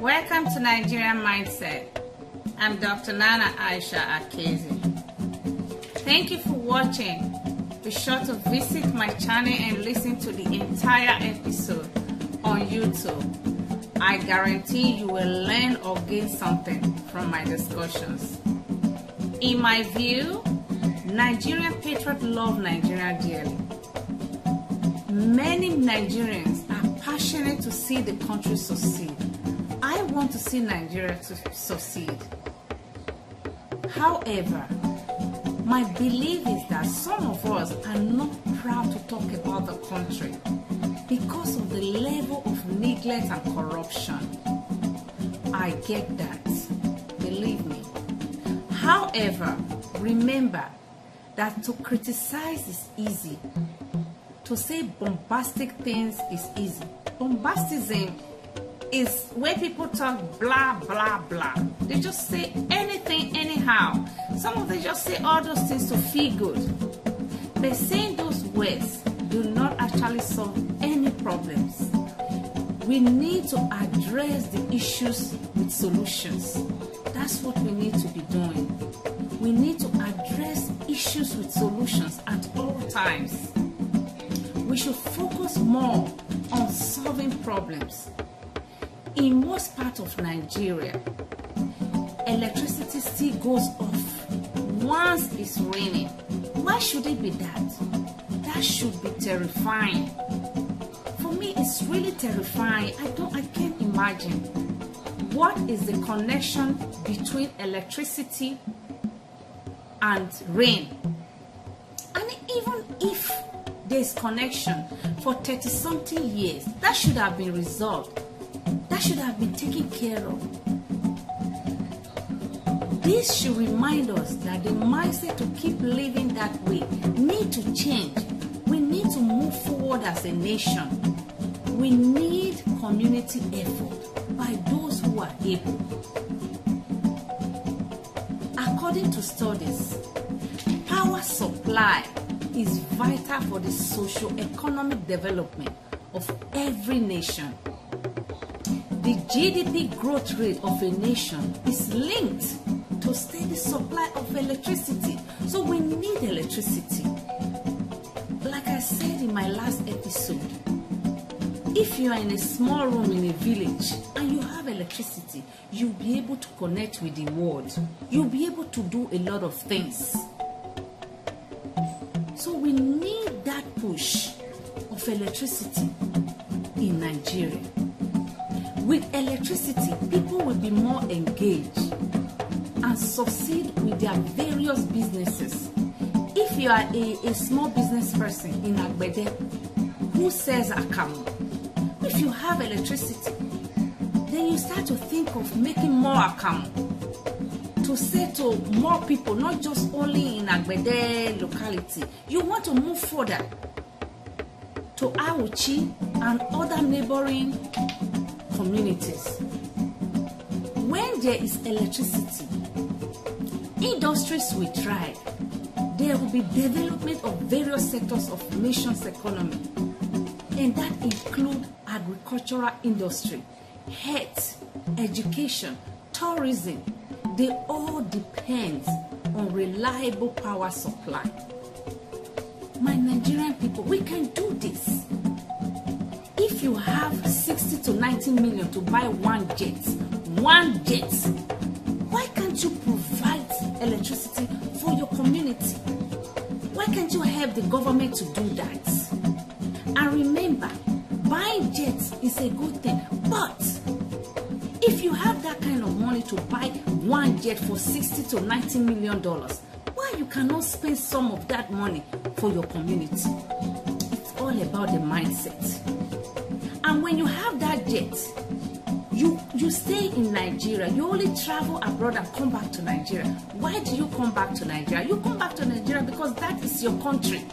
Welcome to Nigerian Mindset. I'm Dr. Nana Aisha Akezi. Thank you for watching. Be sure to visit my channel and listen to the entire episode on YouTube. I guarantee you will learn or gain something from my discussions. In my view, Nigerian patriots love Nigeria dearly. Many Nigerians are passionate to see the country succeed. Want to see Nigeria to succeed. However, my belief is that some of us are not proud to talk about the country because of the level of neglect and corruption. I get that, believe me. However, remember that to criticize is easy, to say bombastic things is easy. Bombastism is where people talk blah blah blah. They just say anything anyhow. Some of them just say all those things to feel good. But saying those words do not actually solve any problems. We need to address the issues with solutions. That's what we need to be doing. We need to address issues with solutions at all times. We should focus more on solving problems in most parts of Nigeria, electricity still goes off once it's raining. Why should it be that? That should be terrifying. For me, it's really terrifying. I don't, I can't imagine what is the connection between electricity and rain. And even if there's connection for 30 something years, that should have been resolved should have been taken care of. This should remind us that the mindset to keep living that way need to change. We need to move forward as a nation. We need community effort by those who are able. According to studies, power supply is vital for the socio-economic development of every nation the GDP growth rate of a nation is linked to steady supply of electricity. So we need electricity. Like I said in my last episode, if you are in a small room in a village and you have electricity, you'll be able to connect with the world. You'll be able to do a lot of things. So we need that push of electricity in Nigeria with electricity, people will be more engaged and succeed with their various businesses. If you are a, a small business person in Agbede who sells akamu, if you have electricity, then you start to think of making more akamu to say to more people, not just only in Agbede locality. You want to move further to Auchi and other neighboring communities. When there is electricity, industries will thrive. There will be development of various sectors of nation's economy, and that include agricultural industry, health, education, tourism. They all depend on reliable power supply. My Nigerian people, we can do this if you have 60 to 90 million to buy one jet, one jet, why can't you provide electricity for your community? Why can't you help the government to do that? And remember, buying jets is a good thing, but if you have that kind of money to buy one jet for 60 to 90 million dollars, why you cannot spend some of that money for your community? It's all about the mindset. And when you have that jet, you you stay in Nigeria. You only travel abroad and come back to Nigeria. Why do you come back to Nigeria? You come back to Nigeria because that is your country.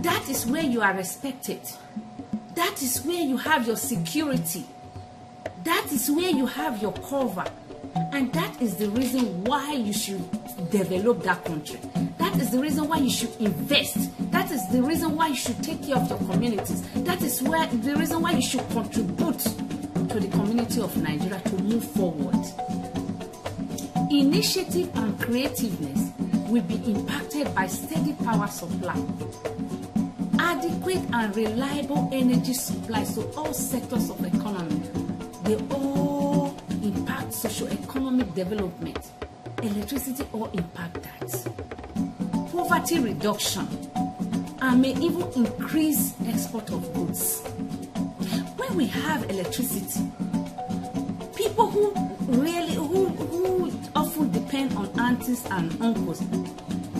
That is where you are respected. That is where you have your security. That is where you have your cover. And that is the reason why you should develop that country. That is the reason why you should invest. That is the reason why you should take care of your communities. That is where the reason why you should contribute to the community of Nigeria to move forward. Initiative and creativeness will be impacted by steady power supply, adequate and reliable energy supply to all sectors of the economy. They all impact socio-economic development. Electricity all impact that. Poverty reduction and may even increase export of goods. When we have electricity, people who really who who often depend on aunties and uncles,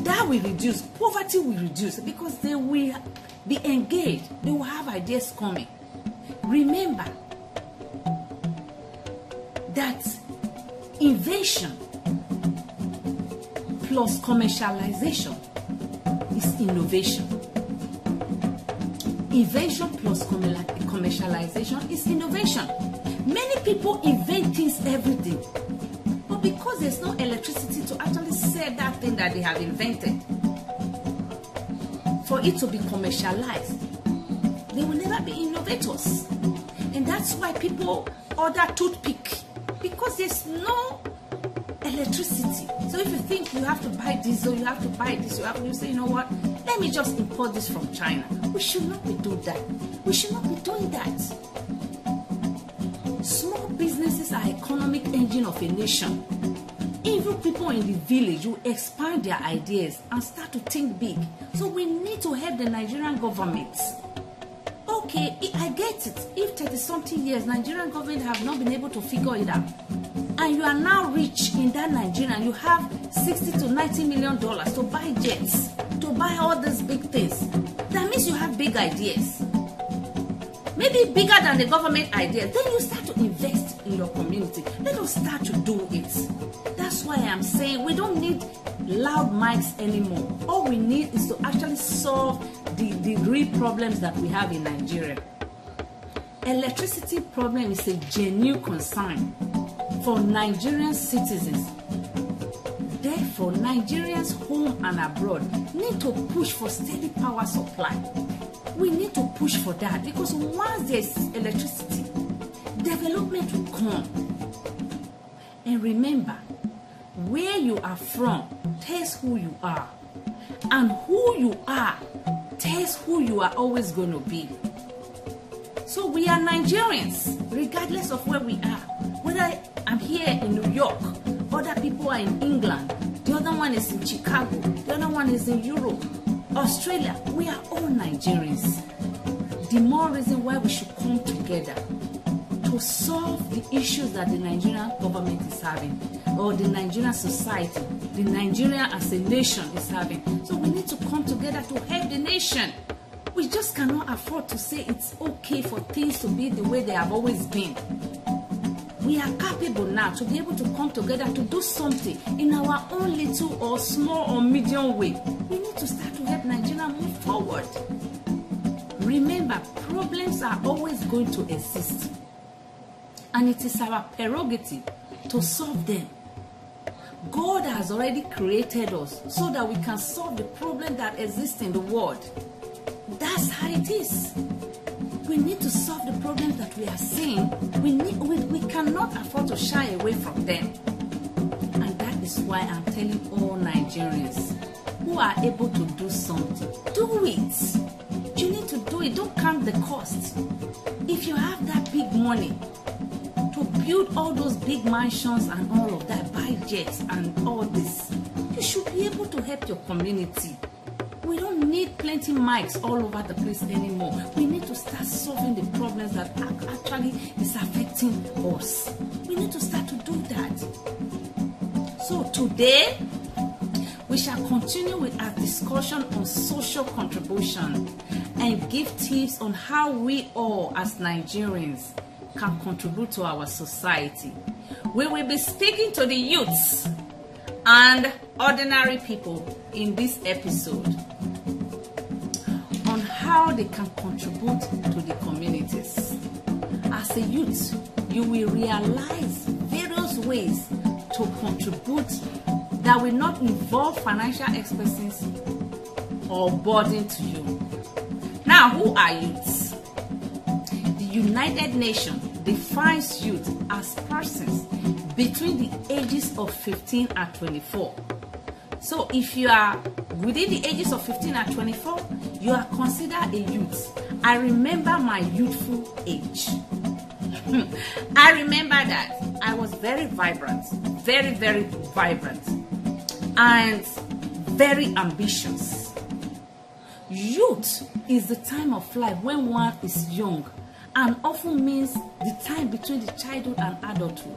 that will reduce. Poverty will reduce because they will be engaged. They will have ideas coming. Remember that invention plus commercialization is innovation. Invention plus commercialization is innovation. Many people invent things every day, but because there's no electricity to actually sell that thing that they have invented, for it to be commercialized, they will never be innovators. And that's why people order toothpick because there's no electricity. So if you think you have to buy diesel, you have to buy this, you have to say, you know what, let me just import this from China. We should not be doing that. We should not be doing that. Small businesses are economic engine of a nation. Even people in the village will expand their ideas and start to think big. So we need to help the Nigerian government. Okay, I get it. If 30 something years Nigerian government have not been able to figure it out, and you are now rich in that Nigeria you have 60 to 90 million dollars to buy jets, to buy all these big things, that means you have big ideas. Maybe bigger than the government idea, Then you start to invest in your community. Let us start to do it. That's why I'm saying we don't need loud mics anymore. All we need is to actually solve the, the real problems that we have in Nigeria. Electricity problem is a genuine concern for Nigerian citizens. Therefore, Nigerians home and abroad need to push for steady power supply. We need to push for that because once there's electricity, development will come. And remember, where you are from tells who you are, and who you are tells who you are always going to be. So we are Nigerians, regardless of where we are. Whether I'm here in New York, other people are in England, the other one is in Chicago, the other one is in Europe, Australia. We are all Nigerians. The more reason why we should come together to solve the issues that the Nigerian government is having, or the Nigerian society, the Nigeria as a nation is having. So we need to come together to help the nation. We just cannot afford to say it's okay for things to be the way they have always been. We are capable now to be able to come together to do something in our own little or small or medium way. We need to start to help Nigeria move forward. Remember, problems are always going to exist, and it is our prerogative to solve them. God has already created us so that we can solve the problem that exists in the world. That's how it is. We need to solve the problems that we are seeing. We, need, we, we cannot afford to shy away from them. And that is why I'm telling all Nigerians who are able to do something, do it. You need to do it. Don't count the cost. If you have that big money, to build all those big mansions and all of that, buy jets and all this. You should be able to help your community. Need plenty mics all over the place anymore. We need to start solving the problems that are actually is affecting us. We need to start to do that. So today, we shall continue with our discussion on social contribution and give tips on how we all as Nigerians can contribute to our society. We will be speaking to the youths and ordinary people in this episode how they can contribute to the communities. As a youth, you will realize various ways to contribute that will not involve financial expenses or burden to you. Now, who are youths? The United Nations defines youth as persons between the ages of 15 and 24. So if you are within the ages of 15 and 24, you are considered a youth. I remember my youthful age. I remember that I was very vibrant, very, very vibrant, and very ambitious. Youth is the time of life when one is young and often means the time between the childhood and adulthood.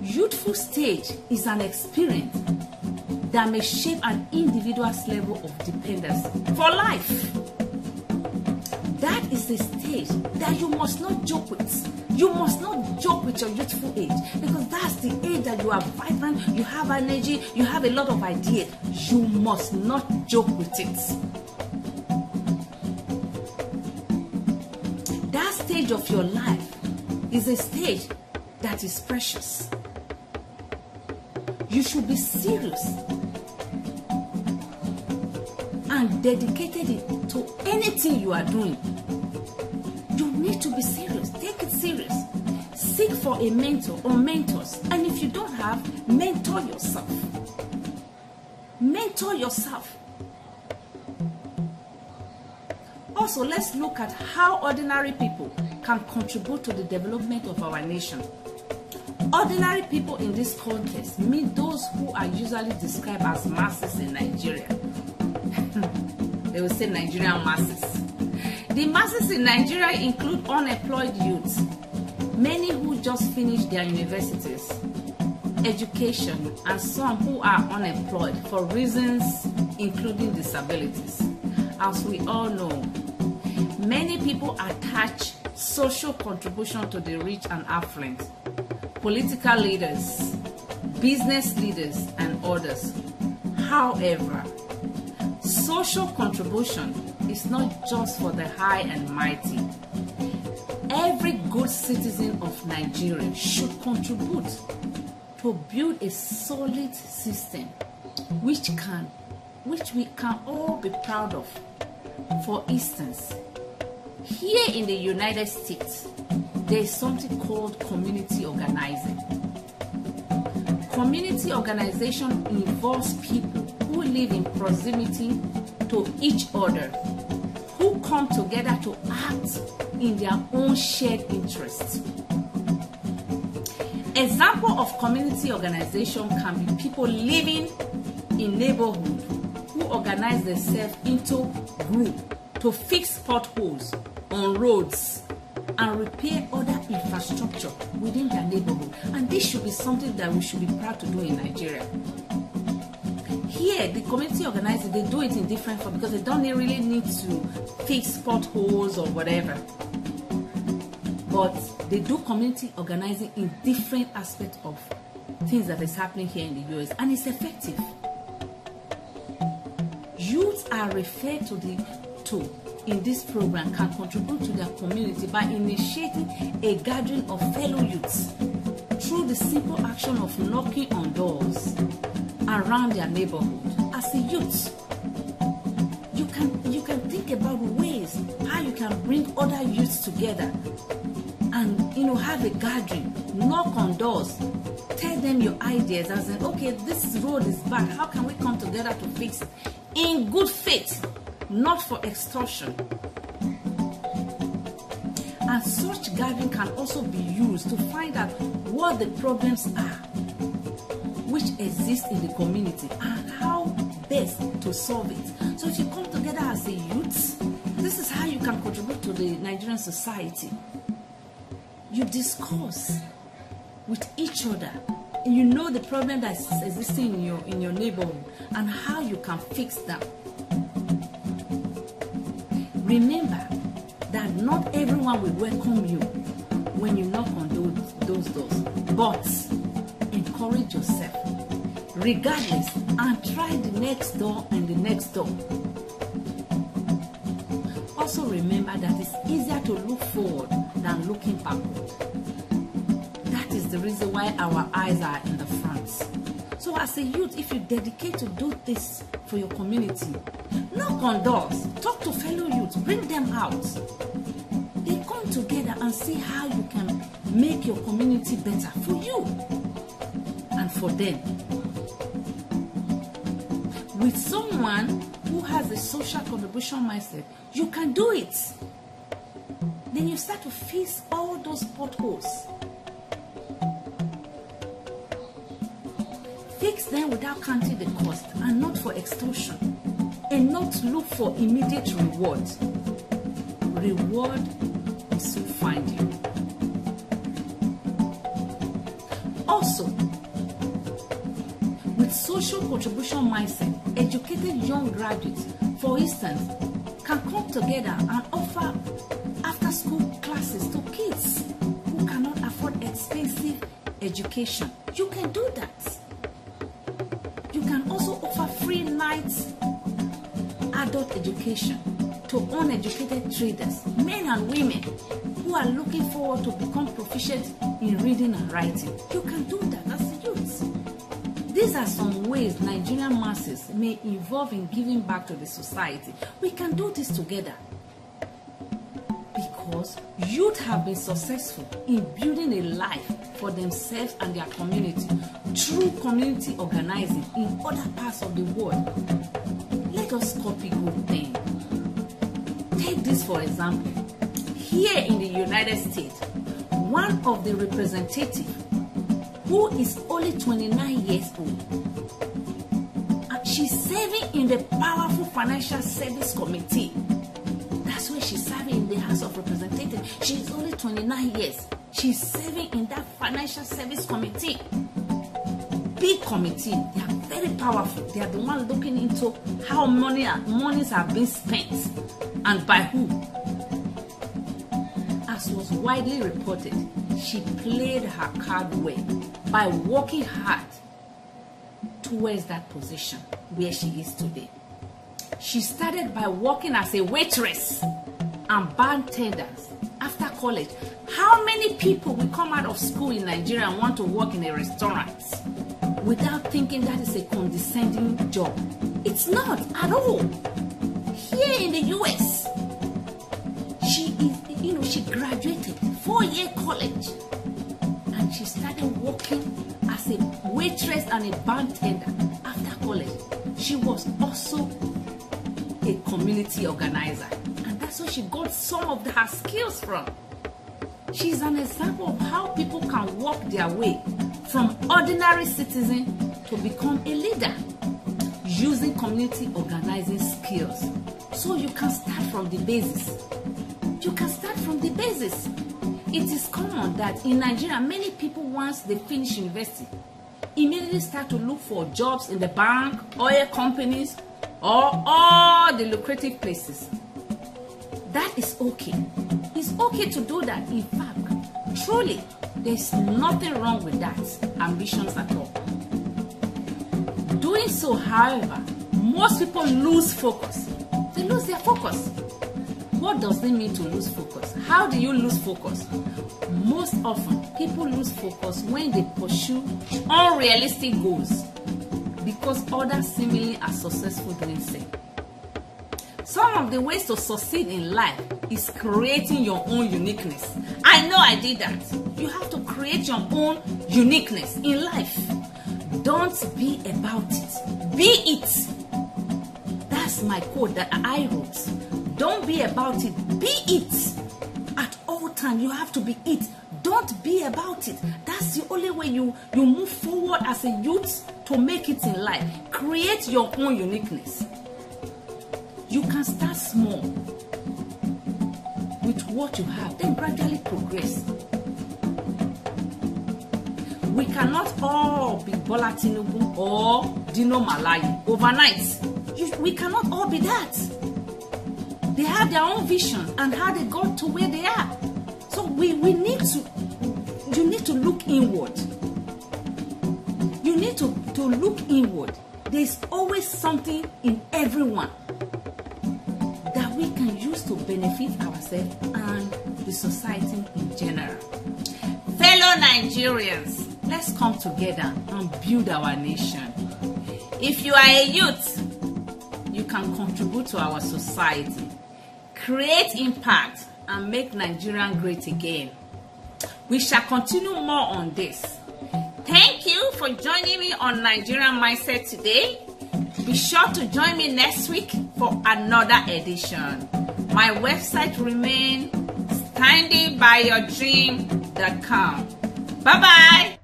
Youthful stage is an experience that may shape an individual's level of dependence for life. That is a stage that you must not joke with. You must not joke with your youthful age because that's the age that you are vibrant, you have energy, you have a lot of ideas. You must not joke with it. That stage of your life is a stage that is precious. You should be serious and dedicated to anything you are doing. You need to be serious. Take it serious. Seek for a mentor or mentors. And if you don't have, mentor yourself. Mentor yourself. Also, let's look at how ordinary people can contribute to the development of our nation. Ordinary people in this context mean those who are usually described as masses in Nigeria. Hmm. they will say Nigerian masses. The masses in Nigeria include unemployed youths, many who just finished their universities, education, and some who are unemployed for reasons including disabilities. As we all know, many people attach social contribution to the rich and affluent, political leaders, business leaders, and others. However, social contribution is not just for the high and mighty. Every good citizen of Nigeria should contribute to build a solid system which can which we can all be proud of. For instance, here in the United States, there is something called community organizing. Community organization involves people who live in proximity to each other, who come together to act in their own shared interests. Example of community organization can be people living in neighborhood who organize themselves into group to fix potholes on roads and repair other infrastructure within their neighborhood. And this should be something that we should be proud to do in Nigeria. Here, the community organizers, they do it in different form because they don't really need to fix potholes or whatever. But they do community organizing in different aspects of things that is happening here in the US and it's effective. Youths are referred to the to in this program can contribute to their community by initiating a gathering of fellow youths through the simple action of knocking on doors around their neighborhood. As a youth, you can you can think about ways how you can bring other youths together and you know have a gathering, knock on doors, tell them your ideas as in okay this road is bad, how can we come together to fix it in good faith, not for extortion. And such gathering can also be used to find out what the problems are which exist in the community and how best to solve it. So if you come together as a youth, this is how you can contribute to the Nigerian society. You discuss with each other and you know the problem that is existing in your in your neighborhood and how you can fix them. Remember that not everyone will welcome you when you knock on those, those doors, but encourage yourself regardless and try the next door and the next door. Also remember that it's easier to look forward than looking backward. That is the reason why our eyes are in the front. So as a youth, if you dedicate to do this for your community, knock on doors, talk to fellow youths, bring them out. they come together and see how you can make your community better for you and for them. With someone who has a social contribution mindset, you can do it. Then you start to fix all those potholes. Fix them without counting the cost and not for extortion. And not look for immediate reward. Reward will soon find you. Also, social contribution mindset, educated young graduates, for instance, can come together and offer after school classes to kids who cannot afford expensive education. You can do that. You can also offer free nights adult education to uneducated traders, men and women who are looking forward to become proficient in reading and writing. You can do These are some ways Nigerian masses may involve in giving back to the society. We can do this together because youth have been successful in building a life for themselves and their community through community organizing in other parts of the world. Let us copy good things. Take this for example. Here in the United States, one of the representatives who is only 29 years old, and she's serving in the powerful Financial Service Committee. That's where she's serving in the House of Representatives. She's only 29 years. She's serving in that Financial Service Committee. Big committee. They are very powerful. They are the one looking into how money are, monies are being spent and by who. As was widely reported, she played her card well by working hard towards that position where she is today. She started by working as a waitress and bartenders after college. How many people will come out of school in Nigeria and want to work in a restaurant without thinking that is a condescending job? It's not at all. Here in the US, she is, you know, she graduated four-year college she started working as a waitress and a bartender after college. She was also a community organizer and that's where she got some of her skills from. She's an example of how people can work their way from ordinary citizen to become a leader using community organizing skills. So you can start from the basis. You can start from the basis. It is common that in Nigeria, many people once they finish university, immediately start to look for jobs in the bank, oil companies, or all the lucrative places. That is okay. It's okay to do that. In fact, truly, there's nothing wrong with that ambitions at all. Doing so, however, most people lose focus. They lose their focus. What does it mean to lose focus? How do you lose focus? Most often, people lose focus when they pursue unrealistic goals because others seemingly are successful doing so. Some of the ways to succeed in life is creating your own uniqueness. I know I did that. You have to create your own uniqueness in life. Don't be about it. Be it. That's my quote that I wrote. Don't be about it. Be it. At all times, you have to be it. Don't be about it. That's the only way you, you move forward as a youth to make it in life. Create your own uniqueness. You can start small with what you have, then gradually progress. We cannot all be Bola Tinubu or Dino overnight. You, we cannot all be that. They have their own visions and how they got to where they are. So we, we need to, you need to look inward. You need to, to look inward. There's always something in everyone that we can use to benefit ourselves and the society in general. Fellow Nigerians, let's come together and build our nation. If you are a youth, you can contribute to our society, create impact, and make Nigeria great again. We shall continue more on this. Thank you for joining me on Nigerian Mindset today. Be sure to join me next week for another edition. My website remains standingbyyourdream.com. Bye bye.